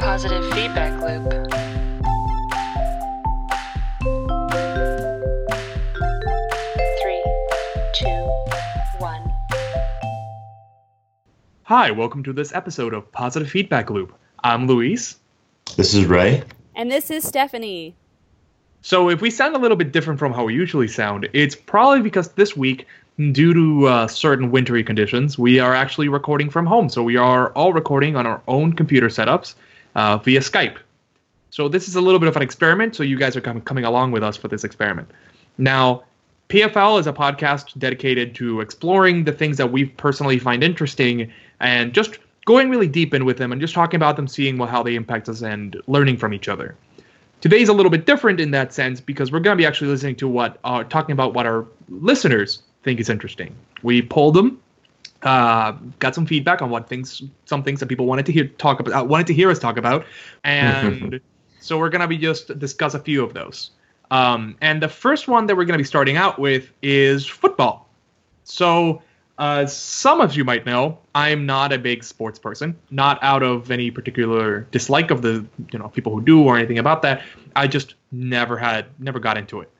Positive feedback loop. Three, two, one. Hi, welcome to this episode of Positive Feedback Loop. I'm Luis. This is Ray. And this is Stephanie. So, if we sound a little bit different from how we usually sound, it's probably because this week, due to uh, certain wintry conditions, we are actually recording from home. So, we are all recording on our own computer setups uh, via Skype. So, this is a little bit of an experiment. So, you guys are com- coming along with us for this experiment. Now, PFL is a podcast dedicated to exploring the things that we personally find interesting and just going really deep in with them and just talking about them, seeing well, how they impact us, and learning from each other. Today's a little bit different in that sense because we're going to be actually listening to what, uh, talking about what our listeners think is interesting. We polled them, uh, got some feedback on what things, some things that people wanted to hear talk about, uh, wanted to hear us talk about, and so we're going to be just discuss a few of those. Um, and the first one that we're going to be starting out with is football. So, uh, some of you might know I'm not a big sports person, not out of any particular dislike of the you know people who do or anything about that. I just never had, never got into it.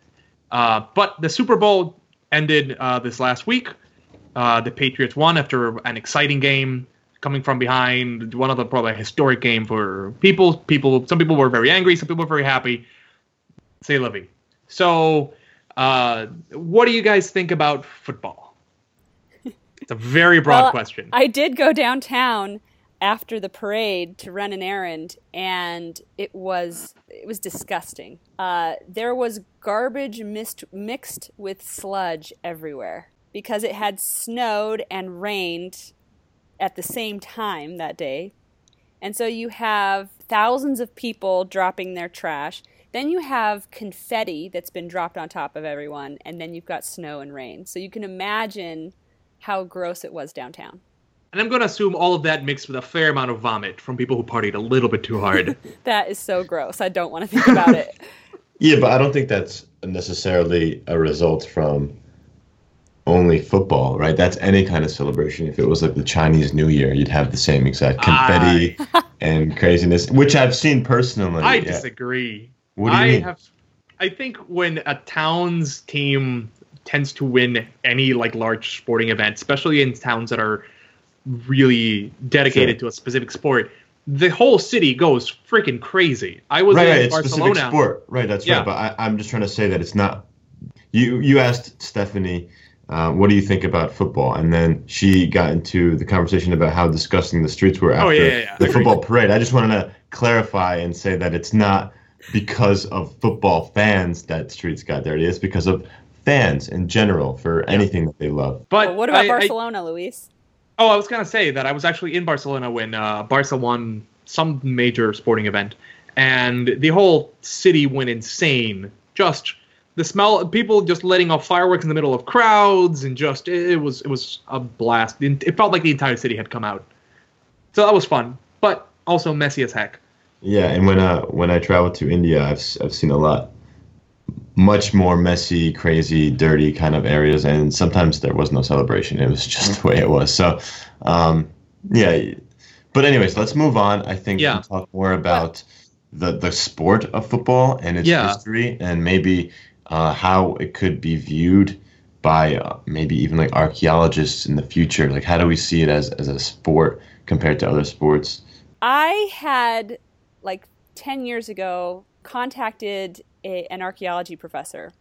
Uh, but the Super Bowl ended uh, this last week. Uh, the Patriots won after an exciting game, coming from behind. One of the probably historic game for people. People, some people were very angry, some people were very happy. Say Livy. So, uh, what do you guys think about football? It's a very broad Well, question. I did go downtown after the parade to run an errand, and it was it was disgusting. Uh, there was garbage mixed mixed with sludge everywhere because it had snowed and rained at the same time that day. And so you have thousands of people dropping their trash. Then you have confetti that's been dropped on top of everyone, and then you've got snow and rain. So you can imagine how gross it was downtown. and I'm going to assume all of that mixed with a fair amount of vomit from people who partied a little bit too hard. That is so gross. I don't want to think about it. Yeah, but I don't think that's necessarily a result from only football, right? That's any kind of celebration. If it was like the Chinese New Year, you'd have the same exact confetti and craziness, which I've seen personally. I yeah. disagree. What do you I mean? have I think when a town's team tends to win any like large sporting event, especially in towns that are really dedicated Sure. to a specific sport, the whole city goes freaking crazy. I was right, in right, it's a specific sport. Right, that's Yeah. right. But I, I'm just trying to say that it's not. You you asked Stephanie, uh, what do you think about football, and then she got into the conversation about how disgusting the streets were after Oh, yeah, yeah, yeah. the football parade. I just wanted to clarify and say that it's not because of football fans that streets got dirty. It's because of fans in general for anything that they love. But Well, what about I- I- Barcelona, Luis? Oh, I was gonna say that I was actually in Barcelona when uh, Barca won some major sporting event, and the whole city went insane. Just the smell, people just letting off fireworks in the middle of crowds, and just it, it was it was a blast. It felt like the entire city had come out, so that was fun, but also messy as heck. Yeah, and when uh when I traveled to India, I've I've seen a lot much more messy, crazy, dirty kind of areas, and sometimes there was no celebration. It was just the way it was. So, um, yeah. But anyways, let's move on. I think Yeah. talk more about the the sport of football and its Yeah. history, and maybe uh, how it could be viewed by uh, maybe even like archaeologists in the future. Like, how do we see it as as a sport compared to other sports? I had, like 10 years ago, contacted a, an archaeology professor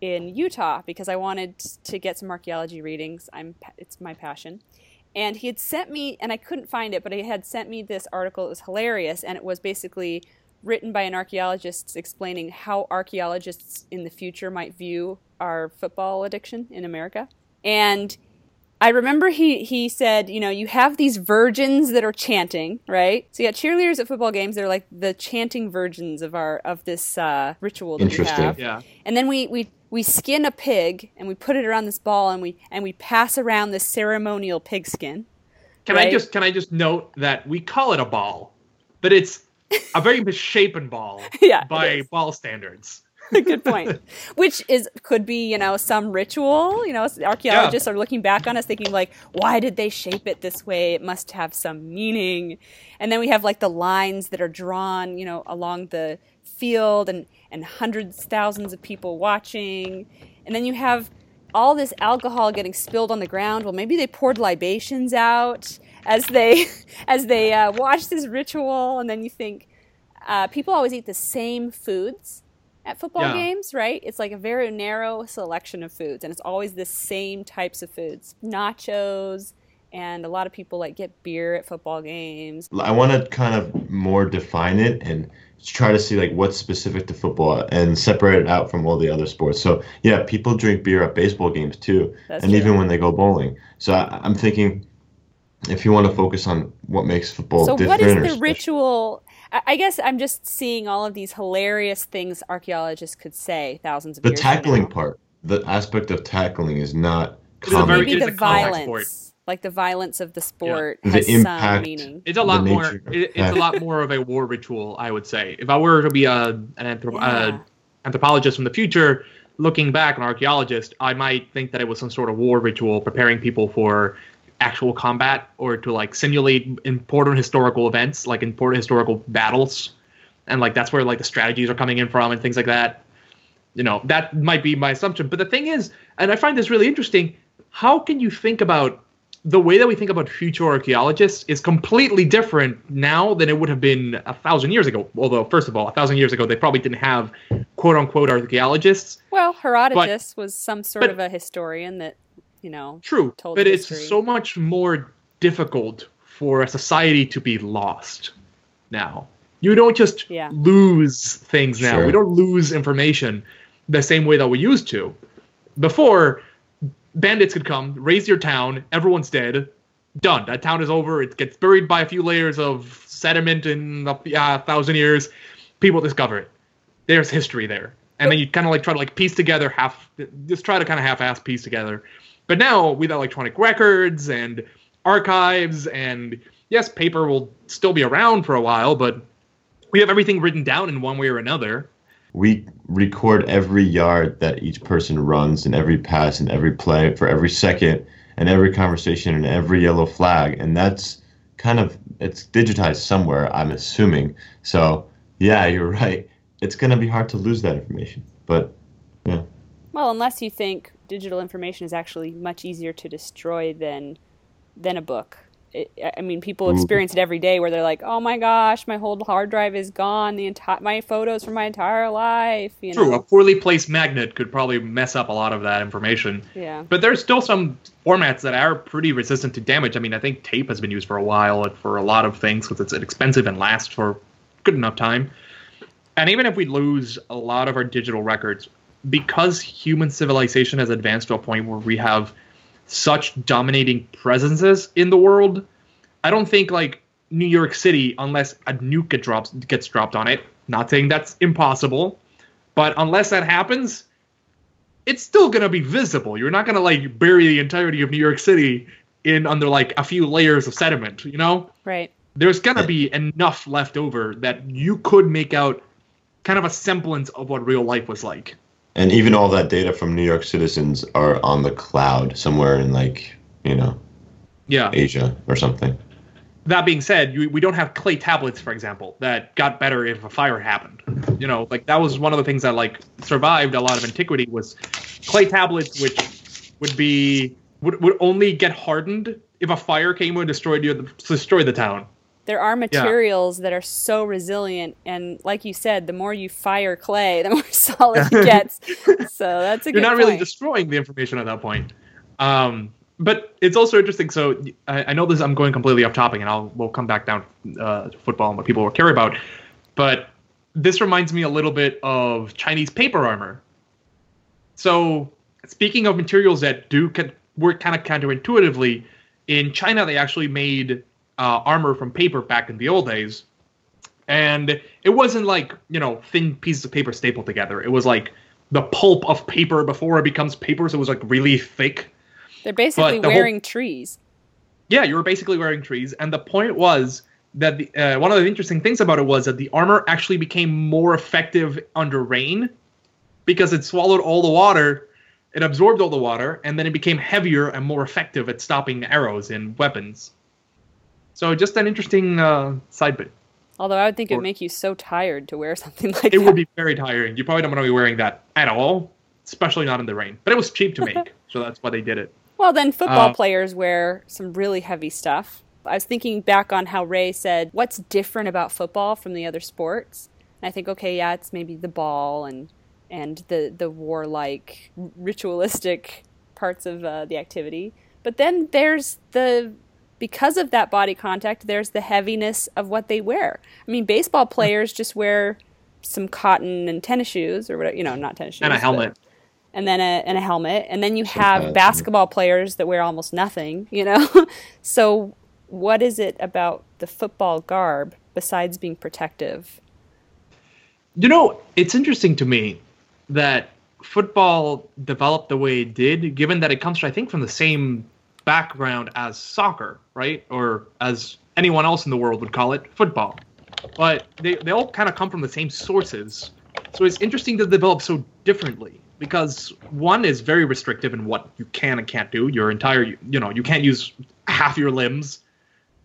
in Utah because I wanted to get some archaeology readings. I'm it's my passion. And he had sent me and I couldn't find it, but he had sent me this article. It was hilarious and it was basically written by an archaeologist explaining how archaeologists in the future might view our football addiction in America. And I remember he he said, you know, you have these virgins that are chanting, right? So you got cheerleaders at football games. They're like the chanting virgins of our of this uh, ritual that we Interesting. have. Yeah. And then we, we we skin a pig and we put it around this ball and we and we pass around this ceremonial pig skin. Can I just can I just note that we call it a ball, but it's a very misshapen ball Yeah, by ball standards. Good point. Which is could be, you know, some ritual. You know, archaeologists are looking back on us thinking like, why did they shape it this way? It must have some meaning. And then we have like the lines that are drawn, you know, along the field and and hundreds thousands of people watching. And then you have all this alcohol getting spilled on the ground. Well, maybe they poured libations out as they as they uh, watch this ritual, and then you think uh, people always eat the same foods at football Yeah. games, right? It's like a very narrow selection of foods, and it's always the same types of foods: nachos, and a lot of people like get beer at football games. I want to kind of more define it and try to see like what's specific to football and separate it out from all the other sports. So yeah, people drink beer at baseball games too, That's and true. even when they go bowling. So I, I'm thinking if you want to focus on what makes football So, different what is the ritual? I I guess I'm just seeing all of these hilarious things archaeologists could say thousands of the years from tackling now. part, the aspect of tackling is not It is common. very- Maybe the a sport. violence, like the violence of the sport, The has some impact. meaning. It's a lot more. of It, it's a lot more of a war ritual, I would say. If I were to be a an anthrop- Yeah. uh, anthropologist from the future, looking back, an archaeologist, I might think that it was some sort of war ritual, preparing people for actual combat or to like simulate important historical events, like important historical battles, and like that's where like the strategies are coming in from and things like that. You know, that might be my assumption. But the thing is, and I find this really interesting, how can you think about the way that we think about future archaeologists is completely different now than it would have been a thousand years ago. Although, first of all, a thousand years ago, they probably didn't have quote unquote archaeologists. Well, Herodotus was some sort but- of a historian that, you know, True. Told but it's history. so much more difficult for a society to be lost now. You don't just Yeah. lose things now. Sure. We don't lose information the same way that we used to. Before, bandits could come, raze your town, everyone's dead, done. That town is over. It gets buried by a few layers of sediment in a uh, thousand years. People discover it. There's history there, and then you kind of like try to like piece together half, just try to kind of half-ass piece together. But now with electronic records and archives, and yes, paper will still be around for a while, but we have everything written down in one way or another. We record every yard that each person runs and every pass and every play for every second and every conversation and every yellow flag. And that's kind of it's digitized somewhere i'm assuming. So yeah you're right. It's going to be hard to lose that information but yeah. Well, unless you think digital information is actually much easier to destroy than than a book. It, I mean, people experience it every day where they're like, "Oh my gosh, my whole hard drive is gone. The entire my photos from my entire life." You True, know, a poorly placed magnet could probably mess up a lot of that information. yeah. But there's still some formats that are pretty resistant to damage. I mean, I think tape has been used for a while for a lot of things because it's inexpensive and lasts for good enough time. And even if we lose a lot of our digital records, because human civilization has advanced to a point where we have such dominating presences in the world, I don't think like New York City, unless a nuke get drops, gets dropped on it. Not saying that's impossible, but unless that happens, it's still gonna be visible. You're not gonna like bury the entirety of New York City in under like a few layers of sediment. You know, Right. there's gonna be enough left over that you could make out kind of a semblance of what real life was like. And even all that data from new york citizens are on the cloud somewhere in like you know Yeah. asia or something That being said, you, we don't have clay tablets, for example, that got better if a fire happened. You know, like that was one of the things that like survived a lot of antiquity was clay tablets, which would be would, would only get hardened if a fire came and destroyed you, destroyed the town. There are materials that are so resilient, and like you said, the more you fire clay, the more solid it gets. so that's a good You're not really destroying the information at that point. Um, but it's also interesting. So I, I know this. I'm going completely off topic, and I'll we'll come back down uh, to football and what people care about. But this reminds me a little bit of Chinese paper armor. So speaking of materials that do can, work kind of counterintuitively, in China they actually made uh, armor from paper back in the old days, and it wasn't like you know thin pieces of paper stapled together. It was like the pulp of paper before it becomes paper, so it was like really thick. They're basically the whole- wearing trees. Yeah, you were basically wearing trees, and the point was that the, uh, one of the interesting things about it was that the armor actually became more effective under rain because it swallowed all the water, it absorbed all the water, and then it became heavier and more effective at stopping arrows and weapons. So just an interesting uh, side bit. Although I would think it would make you so tired to wear something like It that. would be very tiring. You probably don't want to be wearing that at all, especially not in the rain. But it was cheap to make, so that's why they did it. Well, then football Uh, players wear some really heavy stuff. I was thinking back on how Ray said, "What's different about football from the other sports?" And I think, okay, yeah, it's maybe the ball and and the the warlike, ritualistic parts of uh, the activity. But then there's the because of that body contact, there's the heaviness of what they wear. I mean, baseball players just wear some cotton and tennis shoes or whatever, you know, not tennis shoes, And a but- helmet. and then a and a helmet, and then you have basketball players that wear almost nothing, you know. so, what is it about the football garb besides being protective? You know, it's interesting to me that football developed the way it did, given that it comes, I think, from the same background as soccer, right? Or as anyone else in the world would call it, football. But they, they all kind of come from the same sources. So it's interesting to develop so differently because one is very restrictive in what you can and can't do. Your entire, you know, you can't use half your limbs,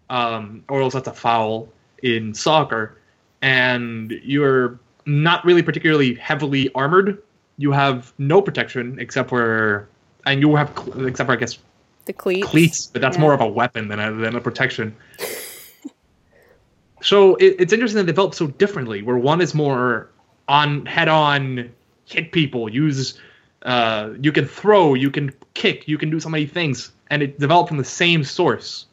um, or else that's a foul in soccer. And you're not really particularly heavily armored. You have no protection except for, and you have except for I guess The cleats. cleats, but that's Yeah. more of a weapon than a, than a protection. so it, it's interesting they develop so differently, where one is more on head on, hit people, use, uh, you can throw, you can kick, you can do so many things, and it developed from the same source.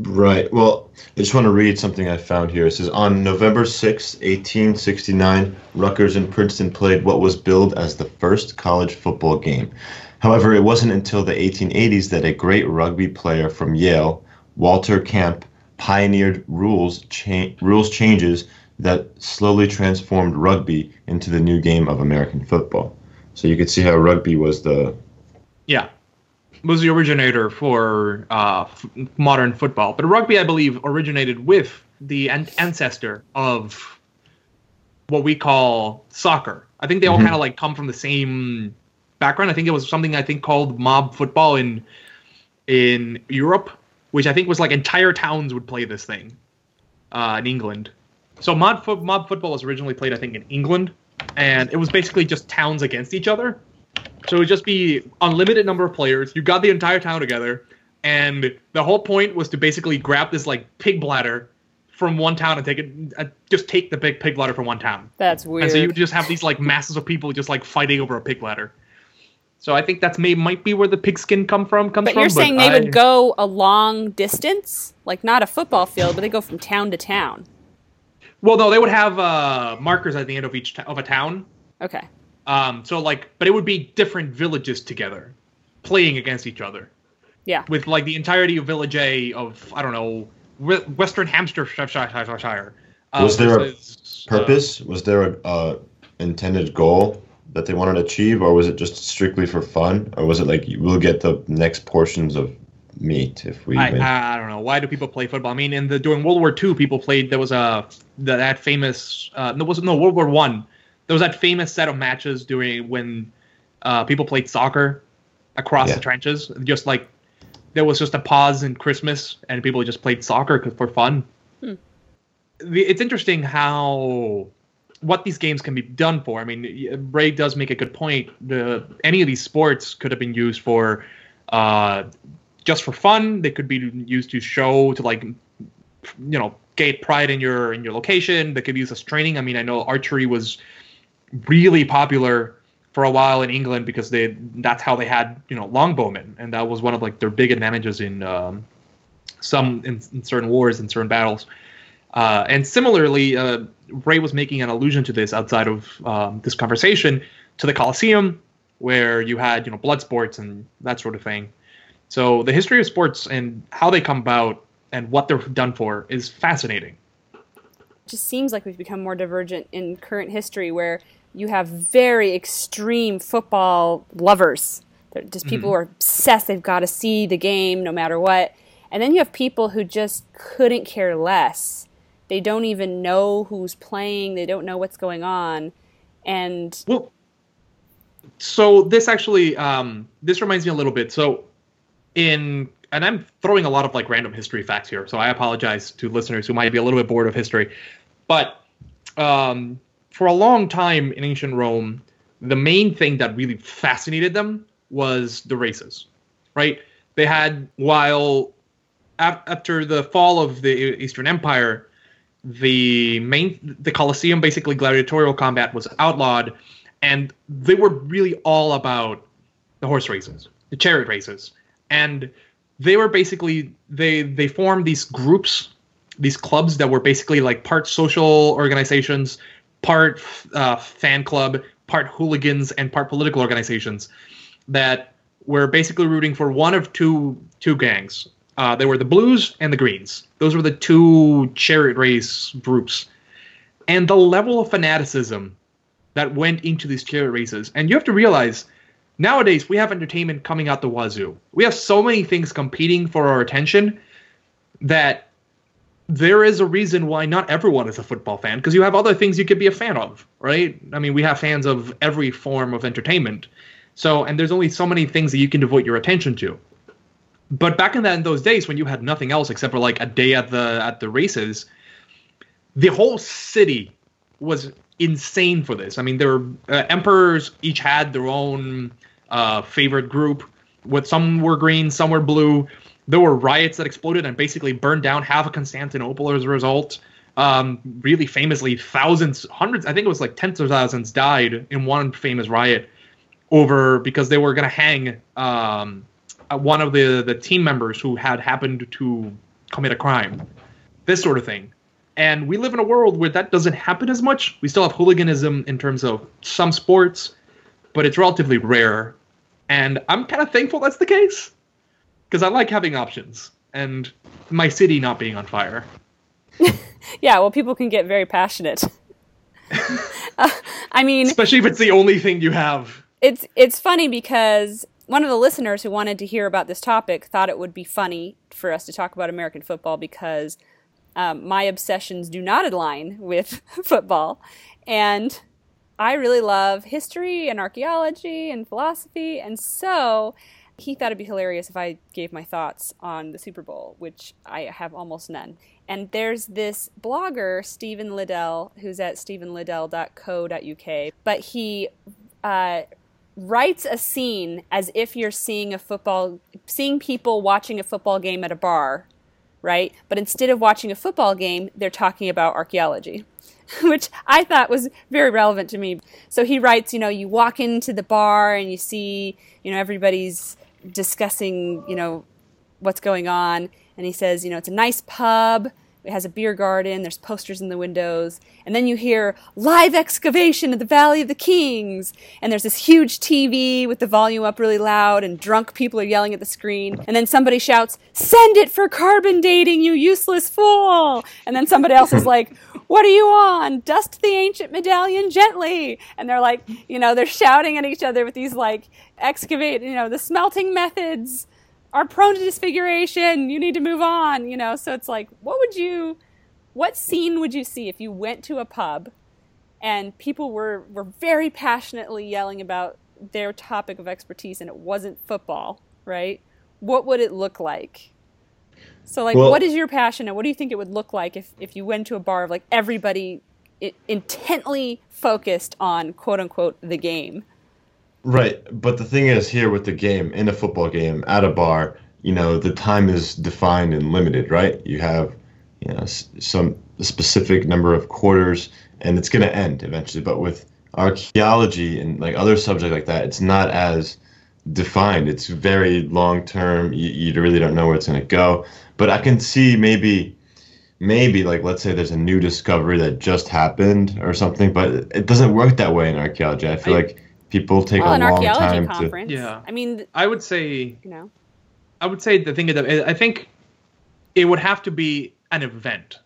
Right. Well, I just want to read something I found here. It says on November 6, 1869, Rutgers and Princeton played what was billed as the first college football game. However, it wasn't until the 1880s that a great rugby player from Yale, Walter Camp, pioneered rules cha- rules changes that slowly transformed rugby into the new game of American football. So you could see how rugby was the Yeah, was the originator for uh, f- modern football. But rugby, I believe, originated with the an- ancestor of what we call soccer. I think they all Mhm. kind of like come from the same background. I think it was something I think called mob football in in Europe, which I think was like entire towns would play this thing uh, in England. So mob fo- mob football was originally played, I think, in England, and it was basically just towns against each other. So it would just be unlimited number of players. You got the entire town together, and the whole point was to basically grab this like pig bladder from one town and take it, uh, just take the big pig bladder from one town. That's weird. And so you would just have these like masses of people just like fighting over a pig bladder. So I think that's may might be where the pigskin come from comes but from. you're saying they I- would go a long distance, like not a football field, but they go from town to town. Well, no, they would have uh, markers at the end of each t- of a town. Okay. Um, so like, but it would be different villages together, playing against each other. Yeah. With like the entirety of Village A of I don't know Western Hampshire. Uh, Was there a versus, uh, purpose? was there a uh, intended goal that they wanted to achieve, or was it just strictly for fun, or was it like we'll get the next portions of meat if we I. I I don't know why do people play football. I mean, in the during World War II, people played. There was a the, that famous. Uh, no, was no World War One. There was that famous set of matches during when uh, people played soccer across Yeah. the trenches. Just like there was just a pause in Christmas, and people just played soccer 'cause- for fun. Hmm. The, it's interesting how what these games can be done for. I mean, Ray does make a good point. The any of these sports could have been used for uh, just for fun. They could be used to show to like you know get pride in your in your location. They could be used as training. I mean, I know archery was really popular for a while in England because they that's how they had you know longbowmen, and that was one of like their big advantages in um, some in, in certain wars and certain battles. Uh, and similarly, uh, Ray was making an allusion to this outside of um, this conversation to the Colosseum, where you had you know blood sports and that sort of thing. So the history of sports and how they come about and what they're done for is fascinating. just seems like we've become more divergent in current history where you have very extreme football lovers. They're just people who are obsessed. They've got to see the game no matter what. And then you have people who just couldn't care less. They don't even know who's playing. They don't know what's going on. And Well, so this actually um, this reminds me a little bit. So in and I'm throwing a lot of like random history facts here, so I apologize to listeners who might be a little bit bored of history. But um, for a long time in ancient Rome, the main thing that really fascinated them was the races, right? They had while after the fall of the Eastern Empire, the main the Colosseum basically gladiatorial combat was outlawed, and they were really all about the horse races, the chariot races, and they were basically they they formed these groups, these clubs that were basically like part social organizations, part uh, fan club, part hooligans, and part political organizations that were basically rooting for one of two two gangs. Uh, they were the Blues and the Greens. Those were the two chariot race groups, and the level of fanaticism that went into these chariot races. And you have to realize nowadays we have entertainment coming out the wazoo. We have so many things competing for our attention that there is a reason why not everyone is a football fan because you have other things you could be a fan of, right? I mean, we have fans of every form of entertainment. So, and there's only so many things that you can devote your attention to. But back in that in those days when you had nothing else except for like a day at the at the races, the whole city was insane for this. I mean, there were uh, emperors each had their own uh, favorite group. With some were green, some were blue. There were riots that exploded and basically burned down half of Constantinople as a result. Um, really famously, thousands, hundreds, I think it was like tens of thousands died in one famous riot over because they were going to hang um, one of the, the team members who had happened to commit a crime. This sort of thing. And we live in a world where that doesn't happen as much. We still have hooliganism in terms of some sports, but it's relatively rare. And I'm kind of thankful that's the case because I like having options and my city not being on fire. yeah, well, people can get very passionate. uh, I mean, especially if it's the only thing you have. It's it's funny because one of the listeners who wanted to hear about this topic thought it would be funny for us to talk about American football because um, my obsessions do not align with football. And I really love history and archaeology and philosophy. And so he thought it'd be hilarious if I gave my thoughts on the Super Bowl, which I have almost none. And there's this blogger, Stephen Liddell, who's at stephenliddell.co.uk, but he uh, writes a scene as if you're seeing a football, seeing people watching a football game at a bar, right? But instead of watching a football game, they're talking about archaeology. Which I thought was very relevant to me. So he writes, you know, you walk into the bar and you see, you know, everybody's discussing, you know, what's going on. And he says, you know, it's a nice pub. It has a beer garden. There's posters in the windows. And then you hear live excavation of the Valley of the Kings. And there's this huge TV with the volume up really loud and drunk people are yelling at the screen. And then somebody shouts, send it for carbon dating, you useless fool. And then somebody else is like, what are you on? Dust the ancient medallion gently. And they're like, you know, they're shouting at each other with these like excavate, you know, the smelting methods are prone to disfiguration. You need to move on, you know. So it's like, what would you, what scene would you see if you went to a pub and people were, were very passionately yelling about their topic of expertise and it wasn't football, right? What would it look like? So, like, well, what is your passion and what do you think it would look like if, if you went to a bar of like everybody it, intently focused on quote unquote the game? Right, but the thing is, here with the game, in a football game, at a bar, you know, the time is defined and limited, right? You have, you know, some specific number of quarters, and it's going to end eventually. But with archaeology and like other subjects like that, it's not as defined. It's very long term. You, you really don't know where it's going to go. But I can see maybe, maybe like let's say there's a new discovery that just happened or something, but it doesn't work that way in archaeology. I feel I, like people take well, a long time conference. to. Yeah, I mean, I would say, you know, I would say the thing is that I think it would have to be an event.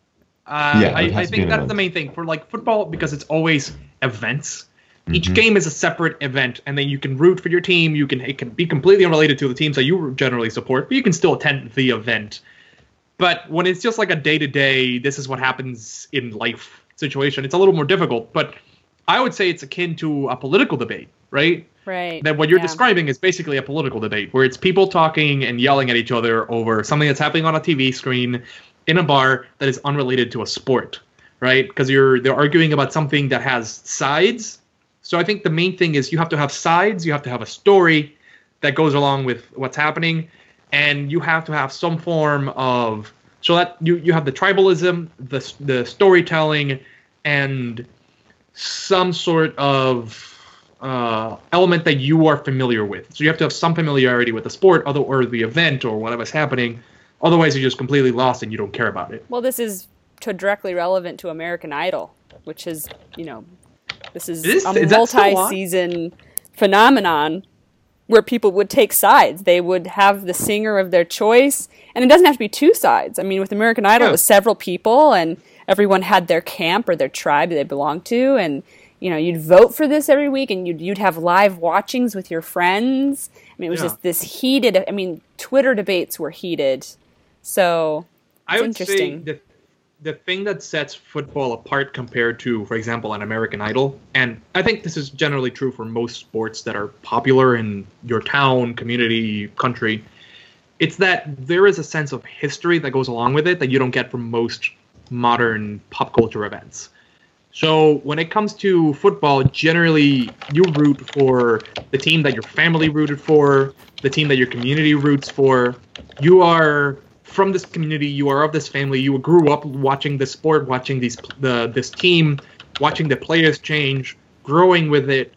Uh, yeah, I, I think that's event. the main thing for like football because it's always events. Mm-hmm. Each game is a separate event, and then you can root for your team. You can it can be completely unrelated to the teams that you generally support, but you can still attend the event. But when it's just like a day to day, this is what happens in life situation. It's a little more difficult. But I would say it's akin to a political debate, right? Right. That what you're yeah. describing is basically a political debate where it's people talking and yelling at each other over something that's happening on a TV screen in a bar that is unrelated to a sport, right? Because you're they're arguing about something that has sides. So I think the main thing is you have to have sides, you have to have a story that goes along with what's happening, and you have to have some form of so that you you have the tribalism, the the storytelling, and some sort of uh, element that you are familiar with. So you have to have some familiarity with the sport, other or the event or whatever's happening. Otherwise, you're just completely lost and you don't care about it. Well, this is to directly relevant to American Idol, which is, you know, this is, Is- a is that still on? multi-season phenomenon where people would take sides. They would have the singer of their choice, and it doesn't have to be two sides. I mean, with American Idol, Yeah. it was several people, and everyone had their camp or their tribe they belonged to, and you know, you'd vote for this every week, and you'd you'd have live watchings with your friends. I mean, it was Yeah. just this heated. I mean, Twitter debates were heated, so I would say interesting. the the thing that sets football apart compared to, for example, an American Idol, and I think this is generally true for most sports that are popular in your town, community, country. It's that there is a sense of history that goes along with it that you don't get from most modern pop culture events. So when it comes to football, generally you root for the team that your family rooted for, the team that your community roots for. You are from this community, you are of this family. You grew up watching this sport, watching these the this team, watching the players change, growing with it,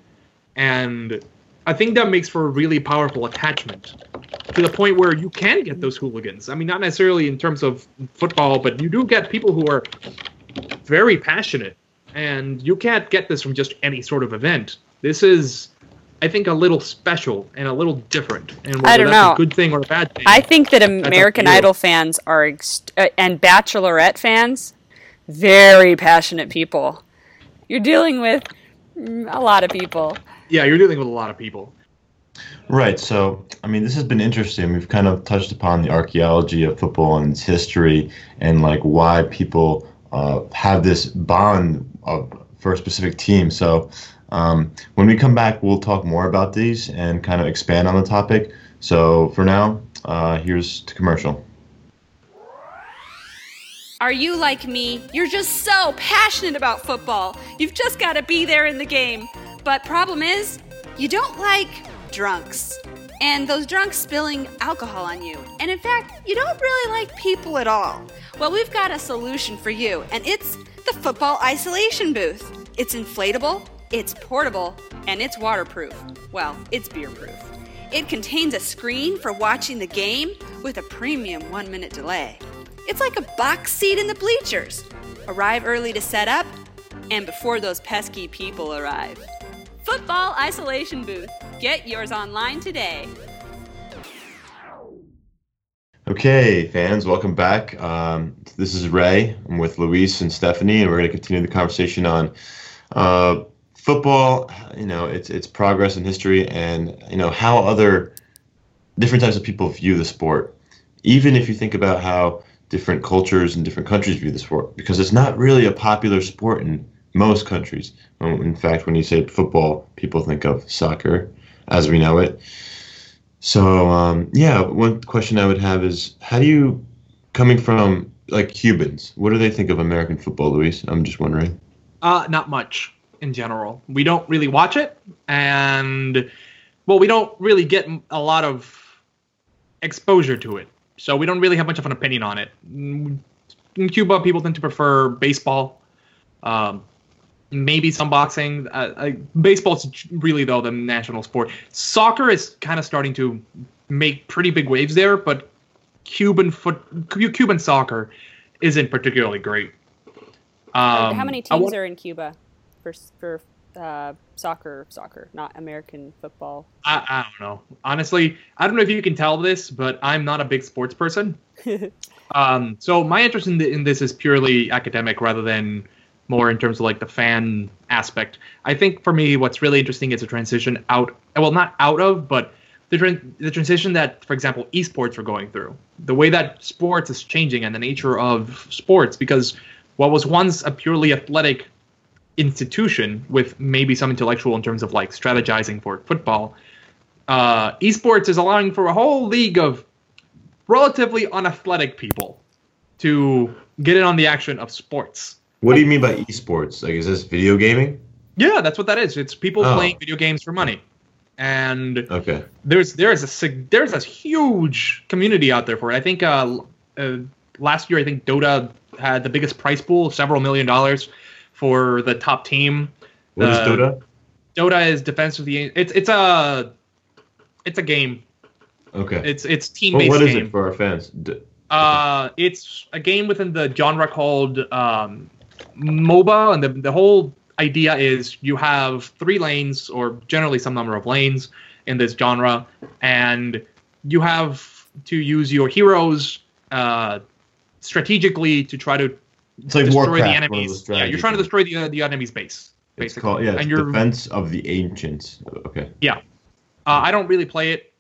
and I think that makes for a really powerful attachment to the point where you can get those hooligans. I mean, not necessarily in terms of football, but you do get people who are very passionate, and you can't get this from just any sort of event. This is, I think, a little special and a little different. And whether I don't that's know. a good thing or a bad thing. I think that American. Idol fans are ex- uh, and Bachelorette fans very passionate people. You're dealing with mm, a lot of people. Yeah, you're dealing with a lot of people. Right. So, I mean, this has been interesting. We've kind of touched upon the archaeology of football and its history, and like why people uh, have this bond of, for a specific team. So, um, when we come back, we'll talk more about these and kind of expand on the topic. So, for now, uh, here's to commercial. Are you like me? You're just so passionate about football. You've just got to be there in the game. But problem is, you don't like drunks. And those drunks spilling alcohol on you. And in fact, you don't really like people at all. Well, we've got a solution for you, and it's the football isolation booth. It's inflatable, it's portable, and it's waterproof. Well, it's beer proof. It contains a screen for watching the game with a premium one minute delay. It's like a box seat in the bleachers. Arrive early to set up, and before those pesky people arrive. Football Isolation Booth. Get yours online today. Okay, fans, welcome back. Um, this is Ray. I'm with Luis and Stephanie, and we're going to continue the conversation on uh, football. You know, its its progress in history, and you know how other different types of people view the sport. Even if you think about how different cultures and different countries view the sport, because it's not really a popular sport in most countries. Um, In fact, when you say football, people think of soccer as we know it. So um, yeah, one question I would have is, how do you, coming from like Cubans, what do they think of American football, Luis? I'm just wondering. Uh, not much in general. We don't really watch it, and well, we don't really get a lot of exposure to it, so we don't really have much of an opinion on it. Mm, In Cuba, people tend to prefer baseball, um, maybe some boxing. Uh, uh, baseball's really though the national sport. Soccer is kind of starting to make pretty big waves there, but Cuban foot, Cuban soccer isn't particularly great. Um, How many teams wa- are in Cuba for for uh, soccer? Soccer, not American football. I, I don't know. Honestly, I don't know if you can tell this, but I'm not a big sports person. um, so my interest in, the, in this is purely academic rather than more in terms of like the fan aspect. I think for me, what's really interesting is a transition out. Well, not out of, but the tran- the transition that, for example, esports are going through. The way that sports is changing and the nature of sports, because what was once a purely athletic institution with maybe some intellectual in terms of like strategizing for football. Uh, esports is allowing for a whole league of relatively unathletic people to get in on the action of sports. What do you mean by esports? Like, is this video gaming? Yeah, that's what that is. It's people Oh. playing video games for money. And Okay. there's there's a there's a huge community out there for it. I think uh, uh, last year I think Dota had the biggest prize pool, several million dollars for the top team. What is Uh, Dota? Dota is defense of the it's it's a it's a game. Okay. It's it's team Well, based what is game. it for our fans? D- Uh, it's a game within the genre called um, MOBA, and the, the whole idea is you have three lanes, or generally some number of lanes in this genre, and you have to use your heroes uh, strategically to try to it's like destroy Warcraft. the enemies. those Yeah, you're trying to destroy the, uh, the enemy's base, things. It's called yeah, and you're Defense of the Ancients. Okay. Uh, I don't really play it,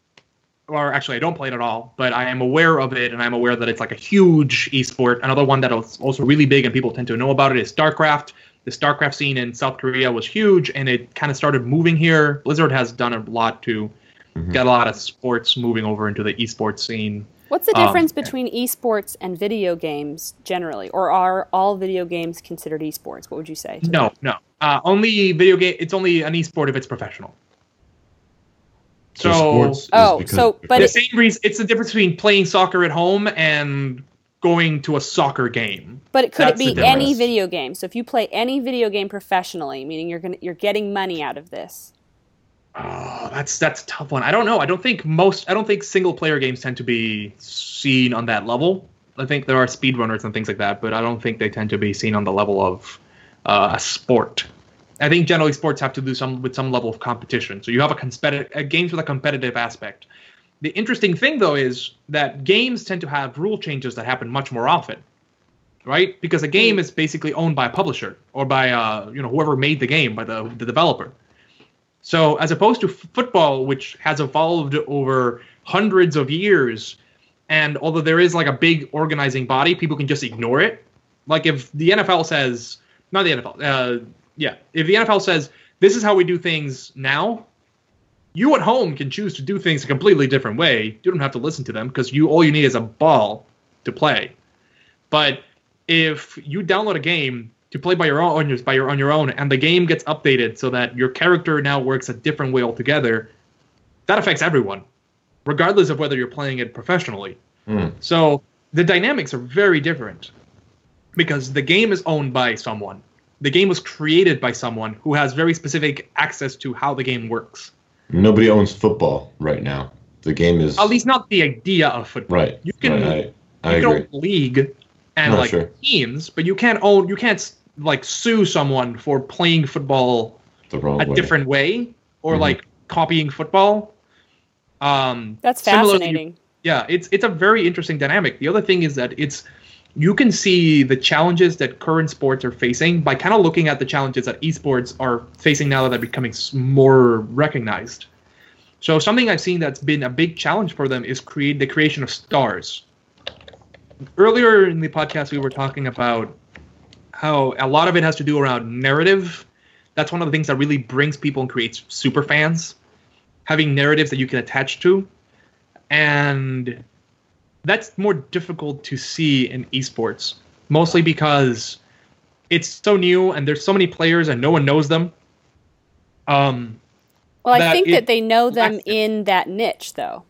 or actually, I don't play it at all. But I am aware of it, and I'm aware that it's like a huge esport. Another one that is also really big, and people tend to know about it, is StarCraft. The StarCraft scene in South Korea was huge, and it kind of started moving here. Blizzard has done a lot to Mhm. get a lot of sports moving over into the esports scene. What's the Um, difference between esports and video games generally, or are all video games considered esports? What would you say? to No, no, uh, only video game. It's only an esport if it's professional. So, sports is Oh, because- so- but the it- same reason it's the difference between playing soccer at home and going to a soccer game. But could it That's the be any video game? So if you play any video game professionally, meaning you're gonna you're getting money out of this. Oh, that's that's a tough one. I don't know. I don't think most. I don't think single player games tend to be seen on that level. I think there are speedrunners and things like that, but I don't think they tend to be seen on the level of uh, a sport. I think generally sports have to do some with some level of competition. So you have a competitive a games with a competitive aspect. The interesting thing though is that games tend to have rule changes that happen much more often, right? Because a game is basically owned by a publisher or by uh, you know whoever made the game, by the the developer. So as opposed to f- football, which has evolved over hundreds of years, and although there is like a big organizing body, people can just ignore it. Like if the NFL says, not the NFL, uh, yeah, if the NFL says this is how we do things now, you at home can choose to do things a completely different way. You don't have to listen to them because you all you need is a ball to play. But if you download a game to play by your own on your, by your on your own, and the game gets updated so that your character now works a different way altogether, that affects everyone, regardless of whether you're playing it professionally. Hmm. So the dynamics are very different because the game is owned by someone. The game was created by someone who has very specific access to how the game works. Nobody owns football right now. The game is At least not the idea of football. right. You can right, I, I you can agree. own league and No, like sure. teams, but you can't own you can't like sue someone for playing football The wrong a way. different way or Mhm. like copying football. Um, That's similarly- fascinating. yeah, it's it's a very interesting dynamic. The other thing is that it's you can see the challenges that current sports are facing by kind of looking at the challenges that esports are facing now that they're becoming more recognized. So something I've seen that's been a big challenge for them is create the creation of stars. Earlier in the podcast, we were talking about how a lot of it has to do around narrative. That's one of the things that really brings people and creates super fans, having narratives that you can attach to and that's more difficult to see in esports mostly because it's so new and there's so many players and no one knows them um Well, I think that they know them in that niche, though.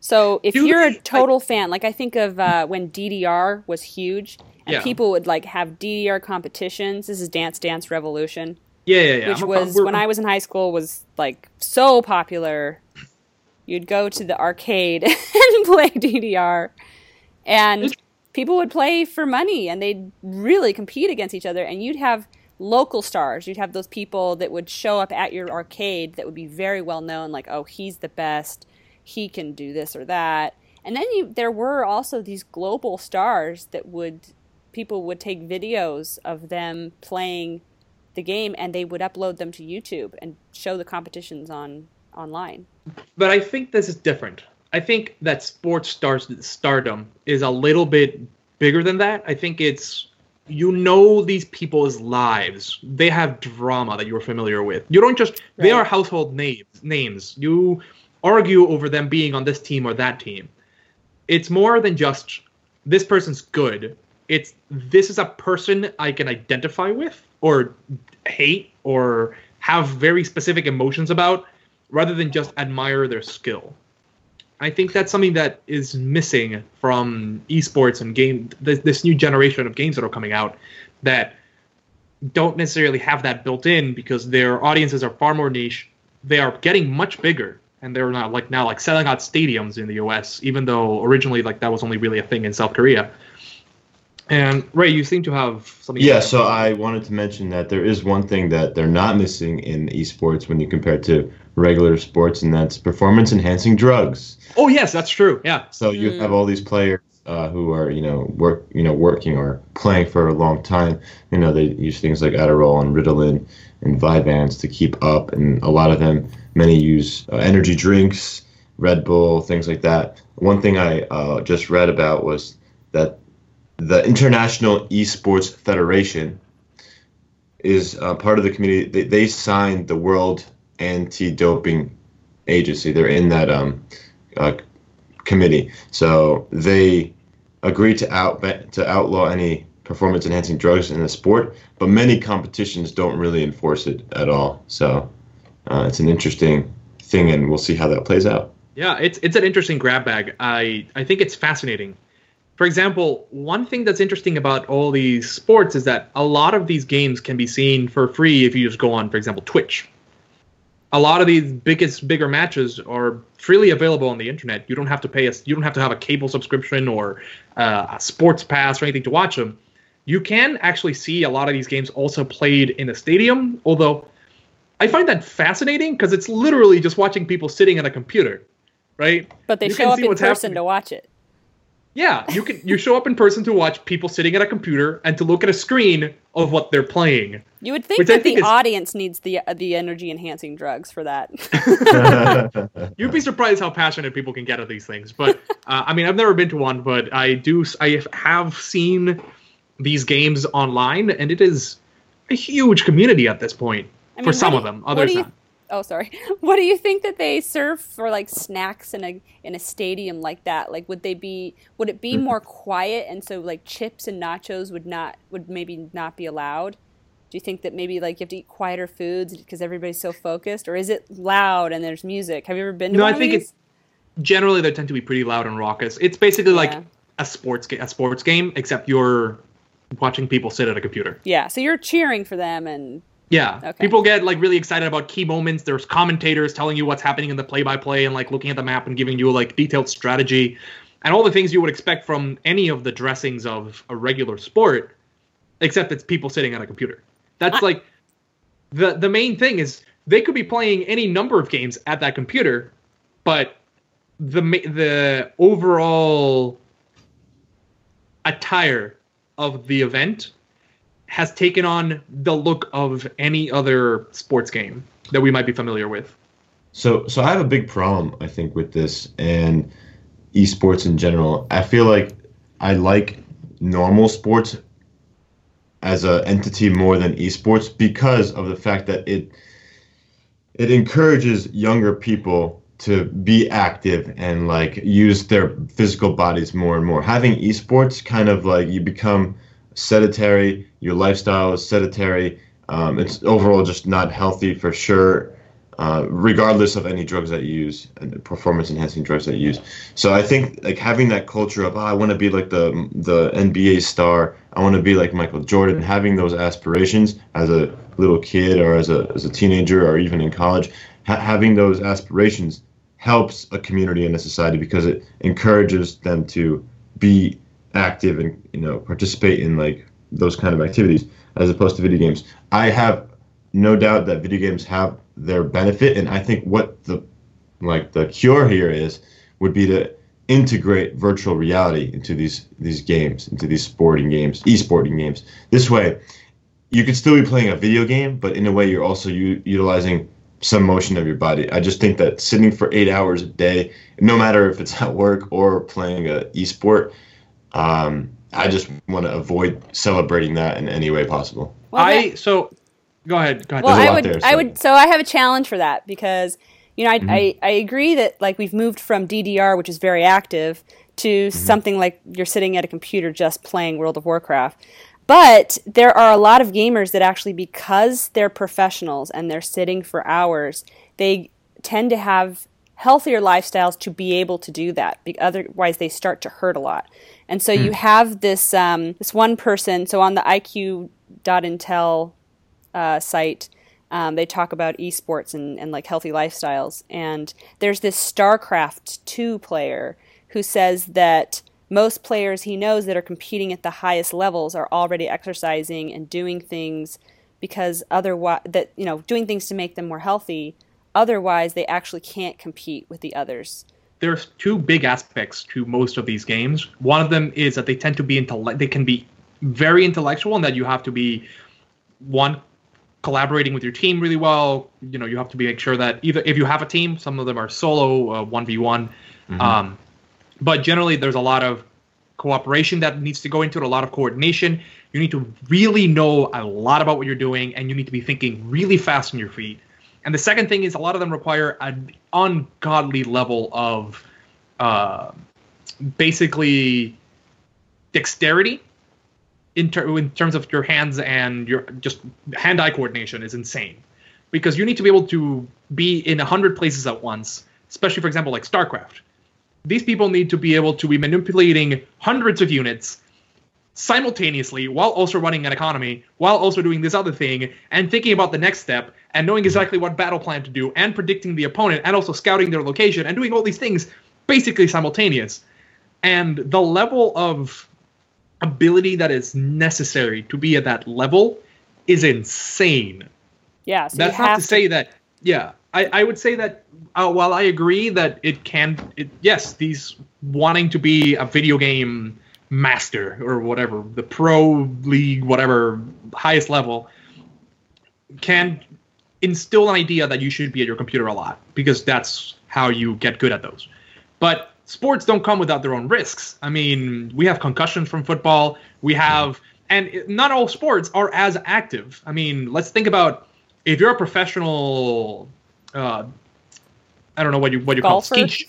So if you're a total fan, like I think of uh, when DDR was huge, and Yeah. people would like have DDR competitions. This is Dance Dance Revolution, yeah yeah yeah which I'm was when I was in high school was like so popular. You'd go to the arcade and play DDR, and people would play for money, and they'd really compete against each other. And you'd have local stars. You'd have those people that would show up at your arcade that would be very well known, like, oh, he's the best. He can do this or that. And then you, there were also these global stars that would people would take videos of them playing the game and they would upload them to YouTube and show the competitions on online. but i think this is different i think that sports stars stardom is a little bit bigger than that i think it's you know these people's lives. They have drama that you're familiar with. You don't just they are household names. Names. You argue over them being on this team or that team. It's more than just this person's good. It's this is a person I can identify with or hate or have very specific emotions about rather than just admire their skill. I think that's something that is missing from esports and game this, this new generation of games that are coming out that don't necessarily have that built in because their audiences are far more niche. They are getting much bigger and they're not like now like selling out stadiums in the US even though originally like that was only really a thing in South Korea. And Ray, you seem to have something Yeah, so I wanted to mention that there is one thing that they're not missing in esports when you compare it to regular sports, and that's performance enhancing drugs. Oh yes, that's true. Yeah. So you have all these players uh, who are, you know, work, you know, working or playing for a long time. You know, they use things like Adderall and Ritalin and Vyvanse to keep up, and a lot of them, many use uh, energy drinks, Red Bull, things like that. One thing I uh, just read about was that the International Esports Federation is uh, part of the community. They, they signed the World Anti-Doping Agency. They're in that um, uh, committee, so they agreed to out to outlaw any performance-enhancing drugs in the sport. But many competitions don't really enforce it at all. So uh, it's an interesting thing, and we'll see how that plays out. Yeah, it's it's an interesting grab bag. I I think it's fascinating. For example, one thing that's interesting about all these sports is that a lot of these games can be seen for free if you just go on, for example, Twitch. A lot of these biggest, bigger matches are freely available on the internet. You don't have to pay us. You don't have to have a cable subscription or uh, a sports pass or anything to watch them. You can actually see a lot of these games also played in a stadium. Although I find that fascinating because it's literally just watching people sitting at a computer, right? But they You show up in person happening. to watch it. Yeah, you can you show up in person to watch people sitting at a computer and to look at a screen of what they're playing. You would think that think the is- audience needs the uh, the energy enhancing drugs for that. You'd be surprised how passionate people can get at these things. But uh, I mean, I've never been to one, but I do. I have seen these games online, and it is a huge community at this point I for some what of do you- them. what Others do you- not. Oh, sorry. What do you think that they serve for like snacks in a in a stadium like that? Like, would they be? Would it be mm-hmm. more quiet and so like chips and nachos would not would maybe not be allowed? Do you think that maybe like you have to eat quieter foods because everybody's so focused, or is it loud and there's music? Have you ever been to No, I think it's generally they tend to be pretty loud and raucous. It's basically like a sports ga- a sports game, except you're watching people sit at a computer. Yeah, so you're cheering for them and Yeah. Okay. People get like really excited about key moments. There's commentators telling you what's happening in the play by play and like looking at the map and giving you like detailed strategy and all the things you would expect from any of the dressings of a regular sport, except it's people sitting at a computer. That's I- like the the main thing is they could be playing any number of games at that computer, but the ma- the overall attire of the event has taken on the look of any other sports game that we might be familiar with. So, so I have a big problem, I think, with this and esports in general. I feel like I like normal sports as an entity more than esports because of the fact that it it encourages younger people to be active and like use their physical bodies more and more. Having esports kind of like you become sedentary, your lifestyle is sedentary. Um, it's overall just not healthy for sure, uh, regardless of any drugs that you use and performance enhancing drugs that you use. So I think like having that culture of oh, I want to be like the the NBA star, I want to be like Michael Jordan, having those aspirations as a little kid or as a as a teenager or even in college, ha- having those aspirations helps a community and a society because it encourages them to be active and you know participate in like those kind of activities as opposed to video games. I have no doubt that video games have their benefit, and I think what the like the cure here is would be to integrate virtual reality into these these games, into these sporting games, e-sporting games. This way, you could still be playing a video game, but in a way, you're also u- utilizing some motion of your body. I just think that sitting for eight hours a day, no matter if it's at work or playing a e-sport, um, I just want to avoid celebrating that in any way possible. Well, I that- so go ahead. Go ahead. well, There's a I lot would, there, I would, so I have a challenge for that because you know I, Mm-hmm. I, I agree that like we've moved from DDR, which is very active, to Mm-hmm. something like you're sitting at a computer just playing World of Warcraft. But there are a lot of gamers that actually, because they're professionals and they're sitting for hours, they tend to have healthier lifestyles to be able to do that. Otherwise, they start to hurt a lot. And so you have this um, this one person. So on the IQ.Intel uh, site, um, they talk about esports and, and like healthy lifestyles. And there's this StarCraft 2 player who says that most players he knows that are competing at the highest levels are already exercising and doing things because otherwise that you know doing things to make them more healthy otherwise they actually can't compete with the others there's two big aspects to most of these games. One of them is that they tend to be intellect. They can be very intellectual, and that you have to be one collaborating with your team really well. You know, you have to be make sure that either if you have a team, some of them are solo, one v one. Um, but generally, there's a lot of cooperation that needs to go into it, a lot of coordination. You need to really know a lot about what you're doing, and you need to be thinking really fast on your feet. And the second thing is a lot of them require an ungodly level of uh, basically dexterity in, ter- in terms of your hands and your just hand-eye coordination is insane. Because you need to be able to be in a hundred places at once especially for example like starcraft. These people need to be able to be manipulating hundreds of units simultaneously while also running an economy while also doing this other thing and thinking about the next step and knowing exactly what battle plan to do and predicting the opponent and also scouting their location and doing all these things basically simultaneous. And the level of ability that is necessary to be at that level is insane. Yeah so that's you not have to say that yeah i, I would say that uh, while i agree that it can it, yes these wanting to be a video game master or whatever the pro league whatever highest level can instill an idea that you should be at your computer a lot because that's how you get good at those but sports don't come without their own risks. I mean, we have concussions from football. We have, and not all sports are as active. I mean, let's think about if you're a professional. Uh, I don't know what you what you Golfer? call it. Ski,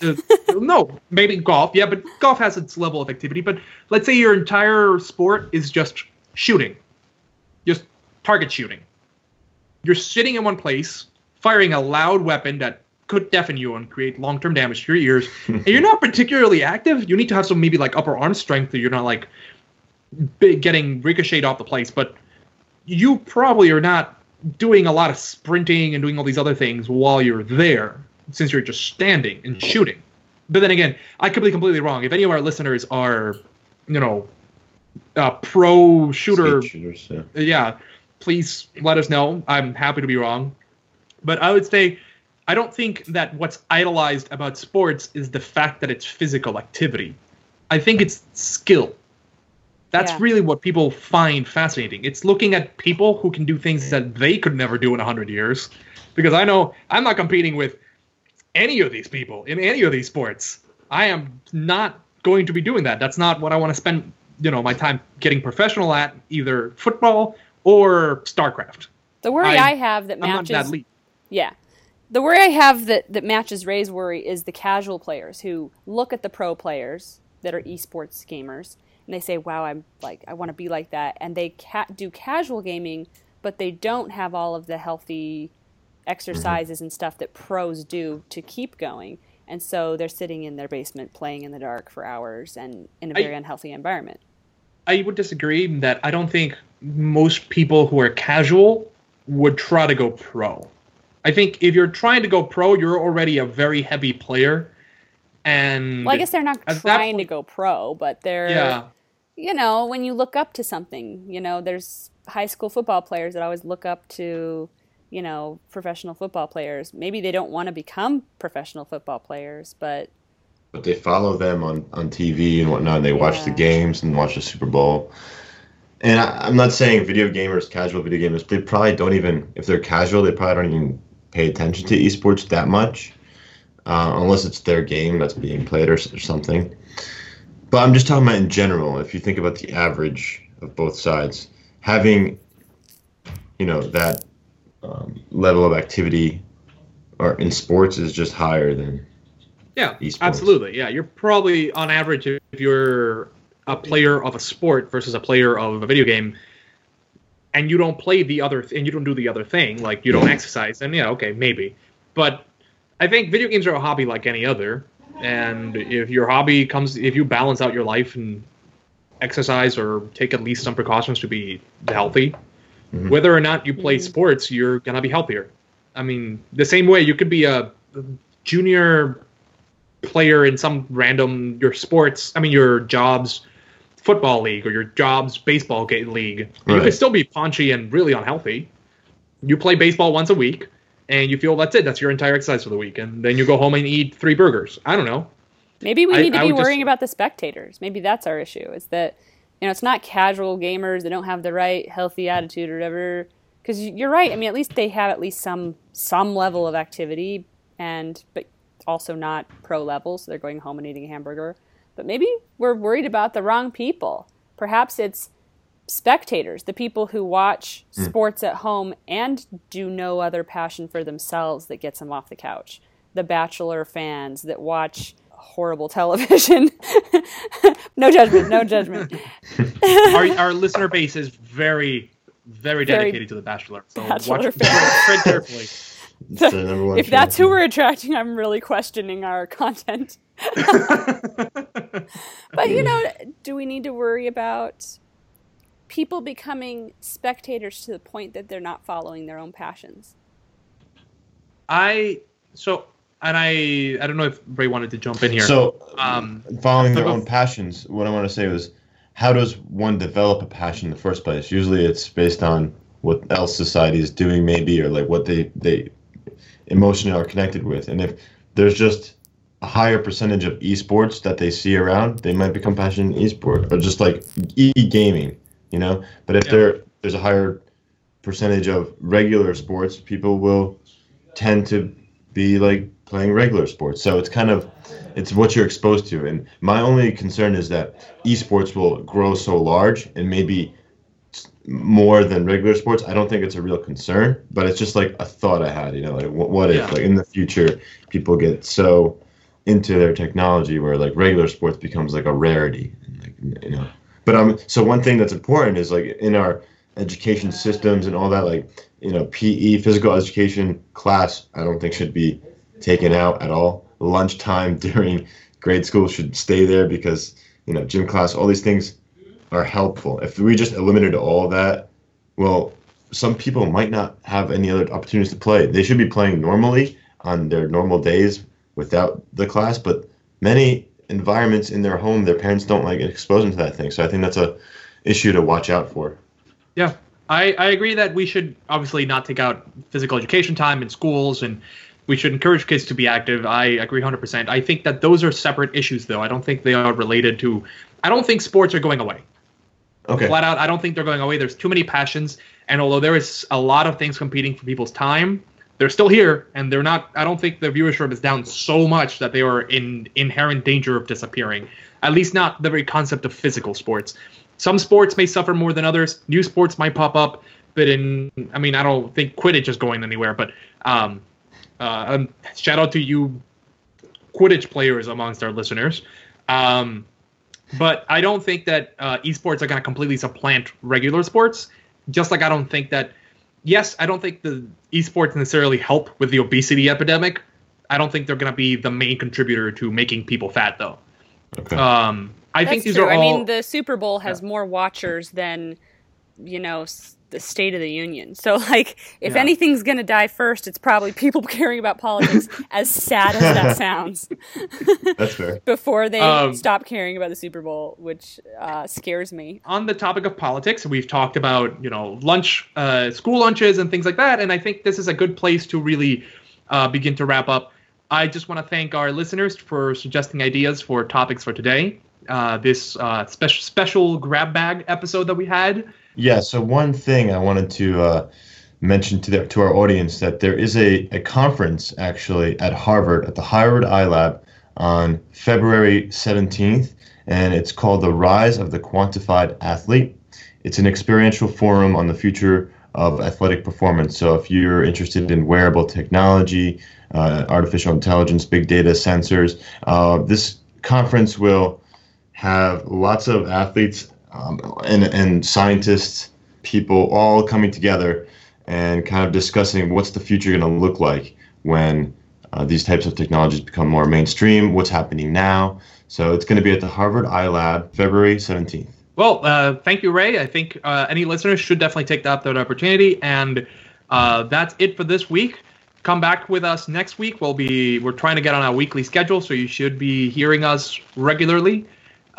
uh, no, maybe golf. Yeah, but golf has its level of activity. But let's say your entire sport is just shooting, just target shooting. You're sitting in one place, firing a loud weapon that could deafen you and create long-term damage to your ears. and you're not particularly active. You need to have some maybe like upper arm strength, so you're not like big, getting ricocheted off the place. But you probably are not doing a lot of sprinting and doing all these other things while you're there, since you're just standing and shooting. But then again, I could be completely wrong. If any of our listeners are, you know, uh, pro shooter shooters, yeah. yeah, please let us know. I'm happy to be wrong. But I would say I don't think that what's idolized about sports is the fact that it's physical activity. I think it's skill. That's Yeah. really what people find fascinating. It's looking at people who can do things that they could never do in 100 years. Because I know I'm not competing with any of these people in any of these sports. I am not going to be doing that. That's not what I want to spend, you know, my time getting professional at, either football or StarCraft. the worry I- I, have that I'm not matches that. Yeah. The worry I have that, that matches Ray's worry is the casual players who look at the pro players that are esports gamers and they say, wow, I'm like, I want to be like that. And they ca- do casual gaming, but they don't have all of the healthy Mm-hmm. exercises and stuff that pros do to keep going. And so they're sitting in their basement playing in the dark for hours and in a very unhealthy environment. I would disagree that I don't think most people who are casual would try to go pro. I think if you're trying to go pro, you're already a very heavy player. And Well, I guess they're not trying to go pro, but they're yeah, you know, when you look up to something, you know, there's high school football players that always look up to, you know, professional football players. Maybe they don't want to become professional football players, but But they follow them on, on TV and whatnot. And they watch the games and watch the Super Bowl. And I, I'm not saying video gamers, casual video gamers, they probably don't even, if they're casual, they probably don't even pay attention to esports that much, uh, unless it's their game that's being played or, or something. But I'm just talking about in general. If you think about the average of both sides, having, you know, that um, level of activity, or in sports is just higher than Yeah, Esports. absolutely. Yeah, you're probably on average if you're a player of a sport versus a player of a video game, and you don't play the other th- and you don't do the other thing, like you don't exercise, and yeah, okay, maybe. But I think video games are a hobby like any other, and if your hobby comes, if you balance out your life and exercise or take at least some precautions to be healthy, Mhm. whether or not you play sports, you're gonna be healthier. I mean, the same way you could be a junior player in some random your sports. I mean, your jobs football league or your jobs baseball ga- league. You could still be paunchy and really unhealthy. You play baseball once a week, and you feel that's it. That's your entire exercise for the week, and then you go home and eat three burgers. I don't know. Maybe we I- need to I be would just- worrying about the spectators. Maybe that's our issue. Is that you know it's not casual gamers. They don't have the right healthy attitude or whatever. Because you're right. I mean, at least they have at least some some level of activity, and but also not pro level. So they're going home and eating a hamburger. But maybe we're worried about the wrong people. Perhaps it's spectators, the people who watch hmm. sports at home and do no other passion for themselves that gets them off the couch. The Bachelor fans that watch horrible television. No judgment, no judgment. our, our listener base is very, very Very dedicated to The Bachelor. So Bachelor watch fans. tread carefully. It's the number one if that's who we're attracting, I'm really questioning our content. but you know, do we need to worry about people becoming spectators to the point that they're not following their own passions? I so and I I don't know if Ray wanted to jump in here. So, um, following their own passions, what I want to say was, how does one develop a passion in the first place? Usually, it's based on what else society is doing, maybe, or like what they they emotionally are connected with. And if there's just a higher percentage of esports that they see around, they might become passionate in esports, or just like e-gaming, you know. But if Yeah. there there's a higher percentage of regular sports, people will tend to be like playing regular sports. So it's kind of it's what you're exposed to. And my only concern is that esports will grow so large and maybe more than regular sports. I don't think it's a real concern, but it's just like a thought I had. You know, like what, what Yeah. if like in the future people get so into their technology where like regular sports becomes like a rarity, and, like, you know. But um, so one thing that's important is like in our education systems and all that, like you know, PE, physical education class, I don't think should be taken out at all. Lunchtime during grade school should stay there because you know, gym class, all these things are helpful. If we just eliminated all that, well, some people might not have any other opportunities to play. They should be playing normally on their normal days without the class, but many environments in their home, their parents don't like expose them to that thing. So I think that's a issue to watch out for. Yeah, I, I agree that we should obviously not take out physical education time in schools and we should encourage kids to be active. I agree 100%. I think that those are separate issues, though. I don't think they are related to. I don't think sports are going away. Okay. Flat out, I don't think they're going away. There's too many passions. And although there is a lot of things competing for people's time, they're still here and they're not. I don't think the viewership is down so much that they are in inherent danger of disappearing. At least not the very concept of physical sports. Some sports may suffer more than others. New sports might pop up, but in I mean I don't think Quidditch is going anywhere. But um, uh, um, shout out to you Quidditch players amongst our listeners. Um, but I don't think that uh, esports are going to completely supplant regular sports. Just like I don't think that, yes, I don't think the esports necessarily help with the obesity epidemic. I don't think they're going to be the main contributor to making people fat, though. Okay. Um, I think these true. are all. I mean, the Super Bowl has more watchers than, you know, the State of the Union. So, like, if Yeah. anything's going to die first, it's probably people caring about politics, as sad as that sounds, That's fair. before they Um, stop caring about the Super Bowl, which uh, scares me. on the topic of politics, we've talked about you know lunch, uh, school lunches, and things like that, and I think this is a good place to really uh, begin to wrap up. I just want to thank our listeners for suggesting ideas for topics for today. Uh, this uh, special special grab bag episode that we had. Yeah. So one thing I wanted to uh, mention to the, to our audience that there is a, a conference actually at Harvard at the Harvard iLab on February 17th, and it's called The Rise of the Quantified Athlete. It's an experiential forum on the future of athletic performance. So if you're interested in wearable technology, uh, artificial intelligence, big data, sensors, uh, this conference will have lots of athletes um, and, and scientists, people all coming together and kind of discussing what's the future going to look like when uh, these types of technologies become more mainstream, what's happening now. So it's going to be at the Harvard iLab, February 17th. Well, uh, thank you, Ray. I think uh, any listeners should definitely take that, that opportunity. And uh, that's it for this week. Come back with us next week. We'll be we're trying to get on a weekly schedule, so you should be hearing us regularly.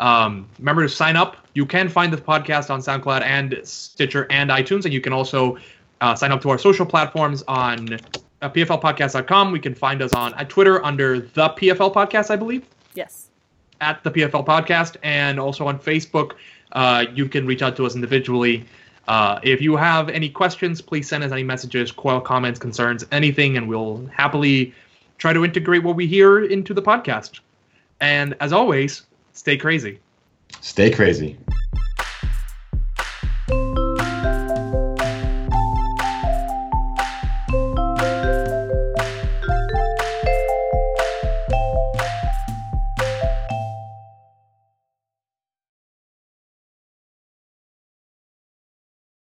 Um, remember to sign up. You can find the podcast on SoundCloud and Stitcher and iTunes, and you can also uh, sign up to our social platforms on uh, pflpodcast.com. We can find us on uh, Twitter under the PFL Podcast, I believe Yes. at the PFL Podcast, and also on Facebook. Uh, you can reach out to us individually. Uh, if you have any questions, please send us any messages, quell comments, concerns, anything, and we'll happily try to integrate what we hear into the podcast. And as always, stay crazy. Stay crazy.